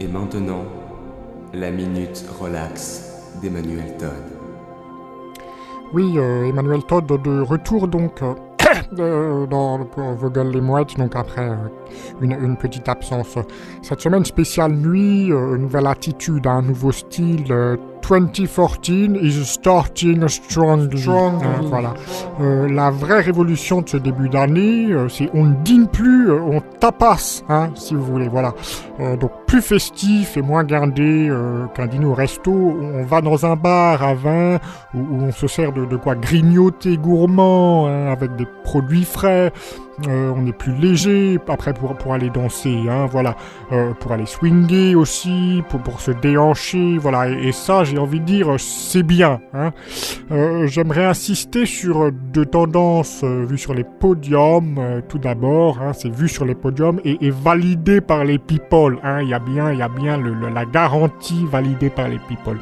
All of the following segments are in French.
Et maintenant, la minute relax d'Emmanuel Todd. Oui, euh, Emmanuel Todd de retour donc euh, dans Vogel les Mouettes, donc après euh, une, petite absence. Cette semaine spéciale nuit, nouvelle attitude, un nouveau style. Euh, 2014 is starting strongly. Euh, voilà. Euh, la vraie révolution de ce début d'année, euh, c'est on ne dîne plus, euh, on tapasse, hein, si vous voulez. Voilà. Donc plus festif et moins gardé qu'un dîner au resto. On va dans un bar à vin où, où on se sert de, de quoi? Grignoter gourmand hein, avec des produits frais. Euh, on est plus léger après pour, pour aller danser, hein, voilà, Euh, pour aller swinger aussi, pour, pour se déhancher, voilà, et, ça j'ai envie de dire c'est bien. Hein. Euh, J'aimerais insister sur deux tendances vues sur les podiums, tout d'abord, hein, c'est vu sur les podiums et, validé par les people, hein, il y a bien, il y a bien le- la garantie validée par les people.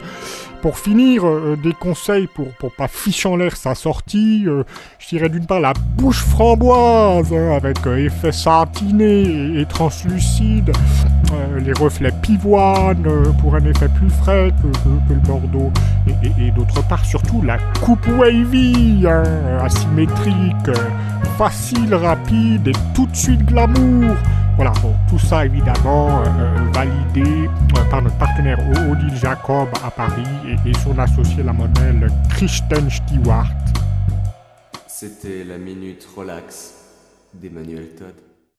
Pour finir, euh, des conseils pour, pour pas ficher en l'air sa sortie, euh, je dirais d'une part la bouche framboise, hein, avec euh, effet satiné et, translucide, euh, les reflets pivoine euh, pour un effet plus frais que, le Bordeaux, et, et- et d'autre part surtout la coupe wavy, hein, asymétrique, euh, facile, rapide et tout de suite glamour. Voilà, bon, tout ça évidemment euh, partenaire Odile Jacob à Paris et, et son associé la modèle Kristen Stewart. C'était la minute relax d'Emmanuel Todd.